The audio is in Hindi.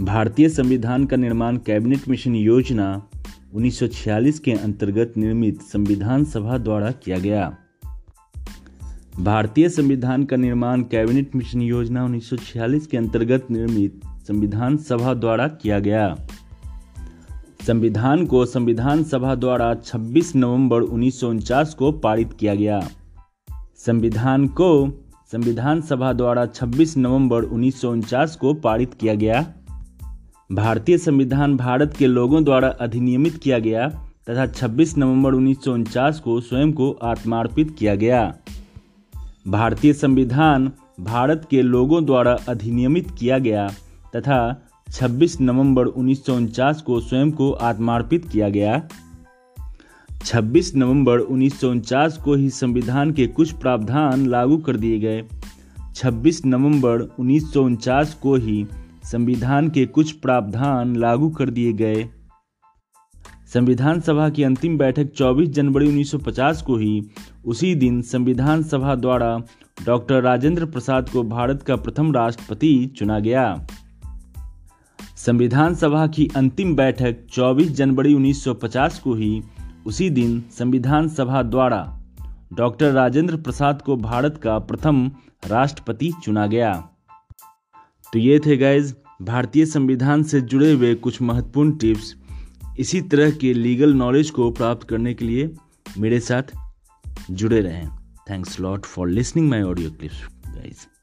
भारतीय संविधान का निर्माण कैबिनेट मिशन योजना 1946 के अंतर्गत निर्मित संविधान सभा द्वारा किया गया। भारतीय संविधान का निर्माण कैबिनेट मिशन योजना 1946 के अंतर्गत निर्मित संविधान सभा द्वारा किया गया। संविधान को संविधान सभा द्वारा 26 नवंबर उन्नीस सौ उनचास को पारित किया गया। संविधान को संविधान सभा द्वारा 26 नवंबर उन्नीस सौ उनचास को पारित किया गया। भारतीय संविधान भारत के लोगों द्वारा अधिनियमित किया गया तथा 26 नवंबर उन्नीस सौ उनचास को स्वयं को आत्मार्पित किया गया। भारतीय संविधान भारत के लोगों द्वारा अधिनियमित किया गया तथा 26 नवंबर उन्नीस सौ उनचास को स्वयं को आत्मार्पित किया गया। 26 नवंबर उन्नीस सौ उनचास को ही संविधान के कुछ प्रावधान लागू कर दिए गए। 26 नवंबर उन्नीस सौ उनचास को ही संविधान के कुछ प्रावधान लागू कर दिए गए। संविधान सभा की अंतिम बैठक 24 जनवरी 1950 को ही उसी दिन संविधान सभा द्वारा डॉक्टर राजेंद्र प्रसाद को भारत का प्रथम राष्ट्रपति चुना गया। संविधान सभा की अंतिम बैठक 24 जनवरी 1950 को ही उसी दिन संविधान सभा द्वारा डॉक्टर राजेंद्र प्रसाद को भारत का प्रथम राष्ट्रपति चुना गया। तो ये थे गाइज़ भारतीय संविधान से जुड़े हुए कुछ महत्वपूर्ण टिप्स इसी तरह के लीगल नॉलेज को प्राप्त करने के लिए मेरे साथ जुड़े रहें। Thanks lot for listening my audio clips guys